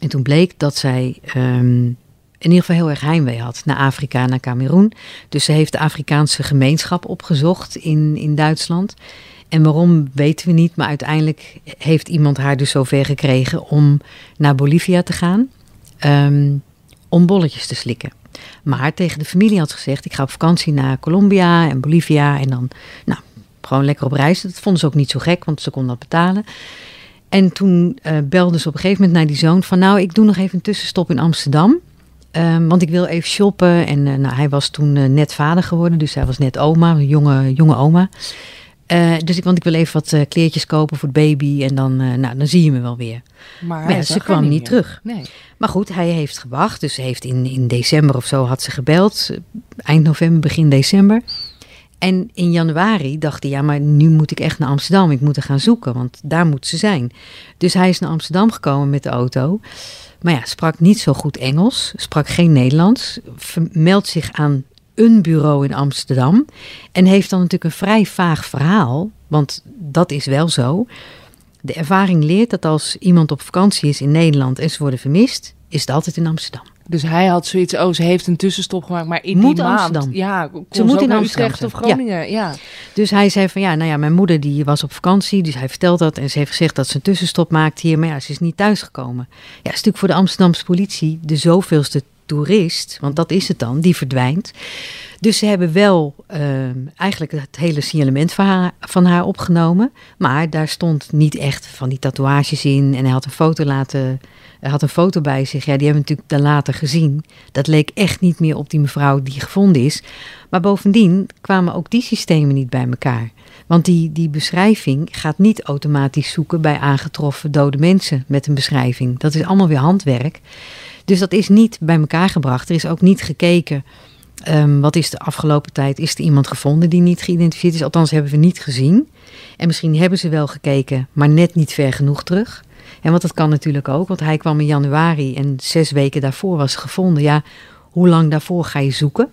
En toen bleek dat zij ehm, in ieder geval heel erg heimwee had naar Afrika, naar Cameroen. Dus ze heeft de Afrikaanse gemeenschap opgezocht in, in Duitsland. En waarom weten we niet, maar uiteindelijk heeft iemand haar dus zover gekregen om naar Bolivia te gaan. ehm, om bolletjes te slikken. Maar tegen de familie had ze gezegd: ik ga op vakantie naar Colombia en Bolivia. En dan, nou, gewoon lekker op reis. Dat vonden ze ook niet zo gek, want ze kon dat betalen. En toen eh belde ze op een gegeven moment naar die zoon van... nou, ik doe nog even een tussenstop in Amsterdam. Ehm, want ik wil even shoppen. En eh, nou, hij was toen eh, net vader geworden, dus hij was net oma, een jonge, jonge oma. Eh, dus ik, want ik wil even wat eh, kleertjes kopen voor het baby en dan, eh, nou, dan zie je me wel weer. Maar, Maar ja, hij ze kwam niet meer. terug. Nee. Maar goed, hij heeft gewacht. Dus heeft in, in december of zo had ze gebeld. Eind november, begin december. En in januari dacht hij, ja, maar nu moet ik echt naar Amsterdam. Ik moet er gaan zoeken, want daar moet ze zijn. Dus hij is naar Amsterdam gekomen met de auto. Maar ja, sprak niet zo goed Engels, sprak geen Nederlands. Meldt zich aan een bureau in Amsterdam. En heeft dan natuurlijk een vrij vaag verhaal. Want dat is wel zo. De ervaring leert dat als iemand op vakantie is in Nederland en ze worden vermist, is het altijd in Amsterdam. Dus hij had zoiets, oh, ze heeft een tussenstop gemaakt, maar in Moet die maand, Amsterdam. ja, Ze moet in Amsterdam Utrecht of. Ja. Groningen, ja. Dus hij zei van ja, nou ja, mijn moeder die was op vakantie, dus hij vertelt dat en ze heeft gezegd dat ze een tussenstop maakt hier, maar ja, ze is niet thuisgekomen. Ja, is natuurlijk voor de Amsterdamse politie de zoveelste toerist, want dat is het dan, die verdwijnt. Dus ze hebben wel ehm, eigenlijk het hele signalement van haar, van haar opgenomen, maar daar stond niet echt van die tatoeages in en hij had een foto laten, hij had een foto bij zich. Ja, die hebben we natuurlijk dan later gezien. Dat leek echt niet meer op die mevrouw die gevonden is. Maar bovendien kwamen ook die systemen niet bij elkaar. Want die, die beschrijving gaat niet automatisch zoeken bij aangetroffen dode mensen met een beschrijving. Dat is allemaal weer handwerk. Dus dat is niet bij elkaar gebracht. Er is ook niet gekeken. ehm, wat is de afgelopen tijd? Is er iemand gevonden die niet geïdentificeerd is? Althans, hebben we niet gezien. En misschien hebben ze wel gekeken, maar net niet ver genoeg terug. En want dat kan natuurlijk ook, want hij kwam in januari en zes weken daarvoor was gevonden. Ja, hoe lang daarvoor ga je zoeken?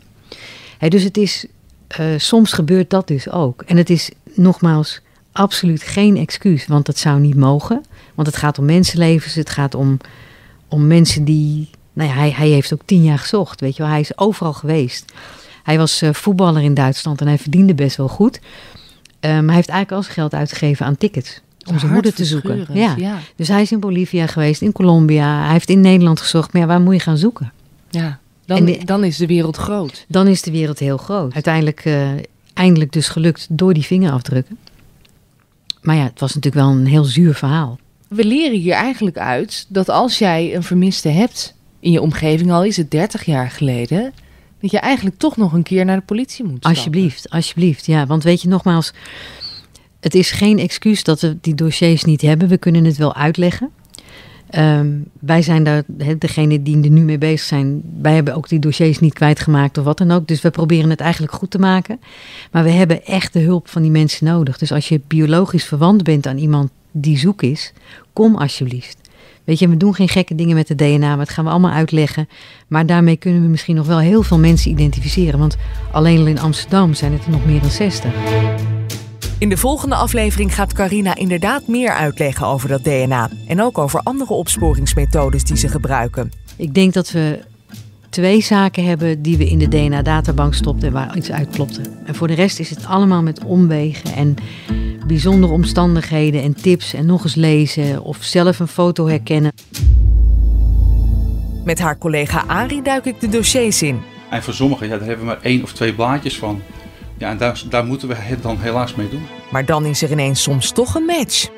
Dus het is, eh, soms gebeurt dat dus ook. En het is nogmaals absoluut geen excuus, want dat zou niet mogen. Want het gaat om mensenlevens, het gaat om, om mensen die... Nou ja, hij, hij heeft ook tien jaar gezocht, weet je wel. Hij is overal geweest. Hij was eh, voetballer in Duitsland en hij verdiende best wel goed. Maar hij heeft eigenlijk al zijn geld uitgegeven aan tickets. Om zijn moeder te zoeken. Ja. ja. Dus hij is in Bolivia geweest, in Colombia. Hij heeft in Nederland gezocht. Maar ja, waar moet je gaan zoeken? Ja, dan, de- dan is de wereld groot. Dan is de wereld heel groot. Uiteindelijk eh, eindelijk dus gelukt door die vingerafdrukken. Maar ja, het was natuurlijk wel een heel zuur verhaal. We leren hier eigenlijk uit dat als jij een vermiste hebt in je omgeving, al is het 30 jaar geleden, dat je eigenlijk toch nog een keer naar de politie moet stappen. Alsjeblieft, alsjeblieft. Ja, want weet je nogmaals, het is geen excuus dat we die dossiers niet hebben. We kunnen het wel uitleggen. Ehm, wij zijn daar, degene die er nu mee bezig zijn, wij hebben ook die dossiers niet kwijtgemaakt of wat dan ook. Dus we proberen het eigenlijk goed te maken. Maar we hebben echt de hulp van die mensen nodig. Dus als je biologisch verwant bent aan iemand die zoek is, kom alsjeblieft. Weet je, we doen geen gekke dingen met de DNA, maar dat gaan we allemaal uitleggen. Maar daarmee kunnen we misschien nog wel heel veel mensen identificeren. Want alleen al in Amsterdam zijn het er nog meer dan 60. In de volgende aflevering gaat Carina inderdaad meer uitleggen over dat DNA. En ook over andere opsporingsmethodes die ze gebruiken. Ik denk dat we twee zaken hebben die we in de DNA-databank stopten en waar iets uitklopte. En voor de rest is het allemaal met omwegen en bijzondere omstandigheden en tips en nog eens lezen of zelf een foto herkennen. Met haar collega Ari duik ik de dossiers in. En voor sommigen, ja, daar hebben we maar één of twee blaadjes van. Ja, en daar, daar moeten we het dan helaas mee doen. Maar dan is er ineens soms toch een match.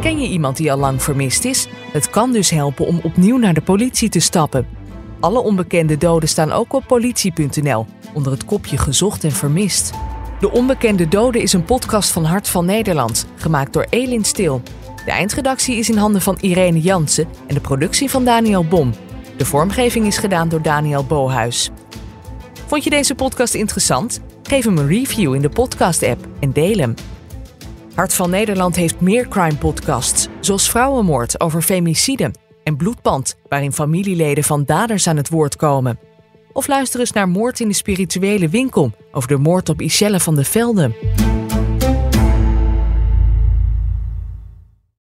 Ken je iemand die al lang vermist is? Het kan dus helpen om opnieuw naar de politie te stappen. Alle onbekende doden staan ook op politie.nl onder het kopje gezocht en vermist. De Onbekende Doden is een podcast van Hart van Nederland, gemaakt door Elin Stil. De eindredactie is in handen van Irene Jansen en de productie van Daniel Bom. De vormgeving is gedaan door Daniel Bohuis. Vond je deze podcast interessant? Geef hem een review in de podcast-app en deel hem. Hart van Nederland heeft meer crime podcasts, zoals Vrouwenmoord over femicide en Bloedband, waarin familieleden van daders aan het woord komen. Of luister eens naar Moord in de spirituele winkel over de moord op Iselle van de Velde.